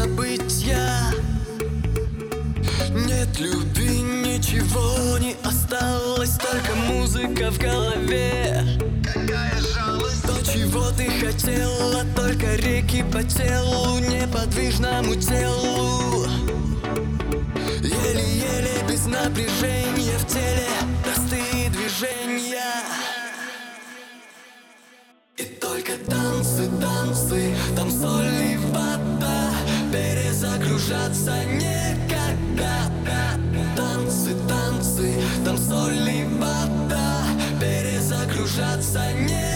забытья Нет любви, ничего не осталось Только музыка в голове. Какая жалость. То, чего ты хотела Только реки по телу Неподвижному телу. Еле-еле без напряжения в теле Простые движения. И только там Перезагружаться некогда. Танцы, танцы, и вода. Перезагружаться некогда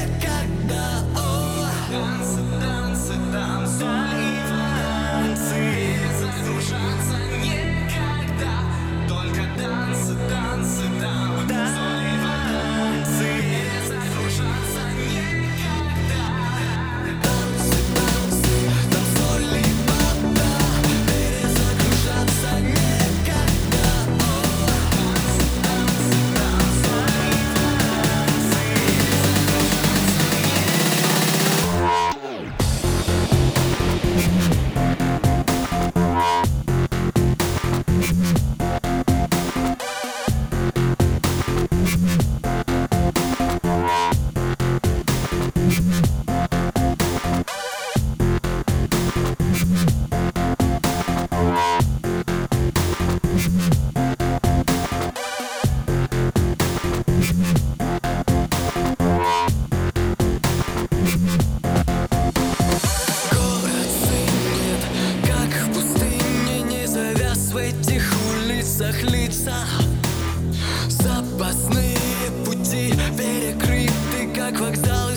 Запасные пути перекрыты, как вокзалы